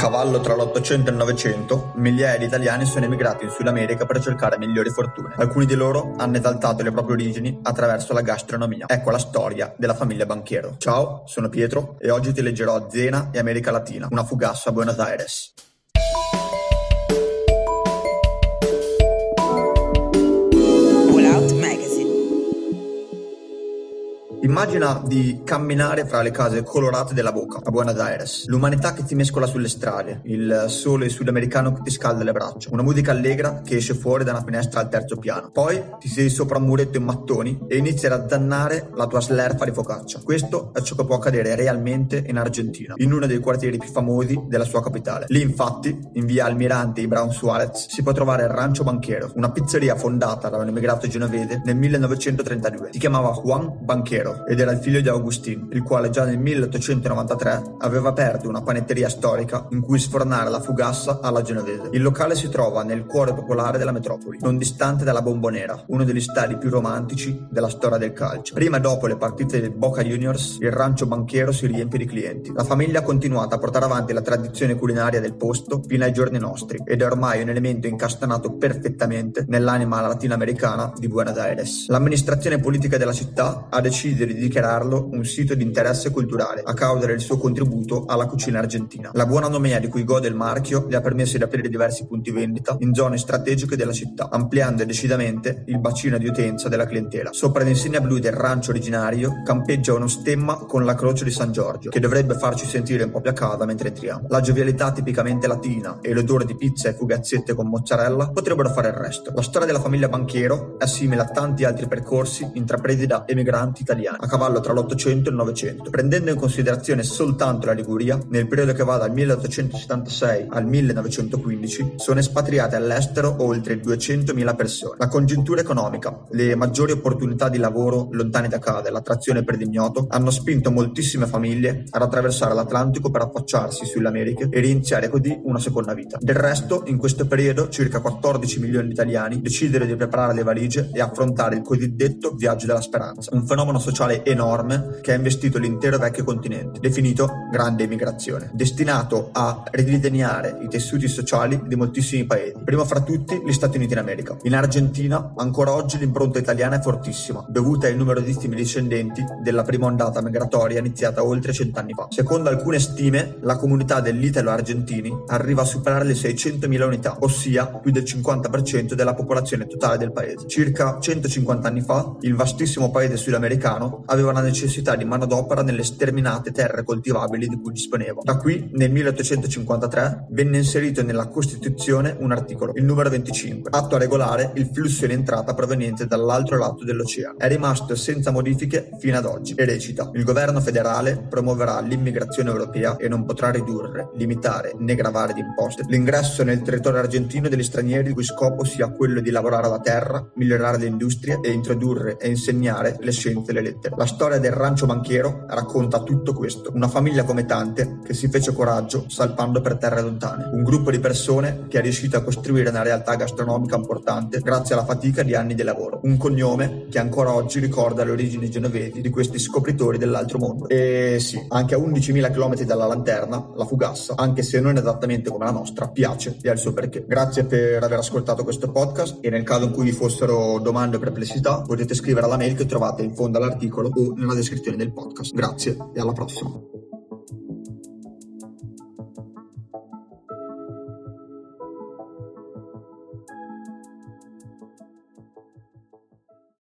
cavallo tra l'Ottocento e il Novecento, migliaia di italiani sono emigrati in Sud America per cercare migliori fortune. Alcuni di loro hanno esaltato le proprie origini attraverso la gastronomia. Ecco la storia della famiglia Banchero. Ciao, sono Pietro e oggi ti leggerò Zena e America Latina, una fugassa a Buenos Aires. Immagina di camminare fra le case colorate della Boca a Buenos Aires, l'umanità che ti mescola sulle strade, il sole sudamericano che ti scalda le braccia, una musica allegra che esce fuori da una finestra al terzo piano. Poi ti siedi sopra un muretto in mattoni e inizi a raddannare la tua slerfa di focaccia. Questo è ciò che può accadere realmente in Argentina, in uno dei quartieri più famosi della sua capitale. Lì infatti, in via Almirante Brown Suarez, si può trovare il Rancho Banchero, una pizzeria fondata da un emigrato genovese nel 1932. Si chiamava Juan Banchero ed era il figlio di Augustin, il quale già nel 1893 aveva aperto una panetteria storica in cui sfornare la fugassa alla genovese. Il locale si trova nel cuore popolare della metropoli, non distante dalla Bombonera, uno degli stadi più romantici della storia del calcio. Prima e dopo le partite del Boca Juniors, il rancio banchiero si riempie di clienti. La famiglia ha continuato a portare avanti la tradizione culinaria del posto fino ai giorni nostri ed è ormai un elemento incastanato perfettamente nell'anima latinoamericana di Buenos Aires. L'amministrazione politica della città ha deciso di dichiararlo un sito di interesse culturale a causa del suo contributo alla cucina argentina. La buona nomea di cui gode il marchio gli ha permesso di aprire diversi punti vendita in zone strategiche della città, ampliando decisamente il bacino di utenza della clientela. Sopra l'insegna blu del rancio originario campeggia uno stemma con la croce di San Giorgio, che dovrebbe farci sentire un po' più a casa mentre entriamo. La giovialità tipicamente latina e l'odore di pizza e fugazzette con mozzarella potrebbero fare il resto. La storia della famiglia Banchiero è simile a tanti altri percorsi intrapresi da emigranti italiani, a cavallo tra l'Ottocento e il Novecento. Prendendo in considerazione soltanto la Liguria, nel periodo che va dal 1876 al 1915 sono espatriate all'estero oltre 200.000 persone. La congiuntura economica, le maggiori opportunità di lavoro lontani da casa e l'attrazione per l'ignoto hanno spinto moltissime famiglie ad attraversare l'Atlantico per affacciarsi sulle Americhe e iniziare così una seconda vita. Del resto, in questo periodo, circa 14 milioni di italiani decisero di preparare le valigie e affrontare il cosiddetto viaggio della speranza, un fenomeno sociale enorme che ha investito l'intero vecchio continente, definito grande immigrazione, destinato a ridisegnare i tessuti sociali di moltissimi paesi, primo fra tutti gli Stati Uniti d'America. In Argentina ancora oggi l'impronta italiana è fortissima, dovuta ai numerosissimi discendenti della prima ondata migratoria iniziata oltre cent'anni fa. Secondo alcune stime, la comunità dell'italo-argentini arriva a superare le 600.000 unità, ossia più del 50% della popolazione totale del paese. Circa 150 anni fa, il vastissimo paese sudamericano aveva la necessità di manodopera nelle sterminate terre coltivabili di cui disponeva. Da qui, nel 1853, venne inserito nella Costituzione un articolo, il numero 25, atto a regolare il flusso in entrata proveniente dall'altro lato dell'oceano. È rimasto senza modifiche fino ad oggi e recita: Il governo federale promuoverà l'immigrazione europea e non potrà ridurre, limitare né gravare di imposte l'ingresso nel territorio argentino degli stranieri il cui scopo sia quello di lavorare la terra, migliorare le industrie e introdurre e insegnare le scienze e le lettere. La storia del rancio banchiero racconta tutto questo. Una famiglia come tante che si fece coraggio salpando per terre lontane. Un gruppo di persone che è riuscito a costruire una realtà gastronomica importante grazie alla fatica di anni di lavoro. Un cognome che ancora oggi ricorda le origini genovesi di questi scopritori dell'altro mondo. E sì, anche a 11.000 km dalla lanterna, la fugassa, anche se non esattamente come la nostra, piace e ha il suo perché. Grazie per aver ascoltato questo podcast e nel caso in cui vi fossero domande o perplessità potete scrivere alla mail che trovate in fondo all'articolo o nella descrizione del podcast. Grazie e alla prossima.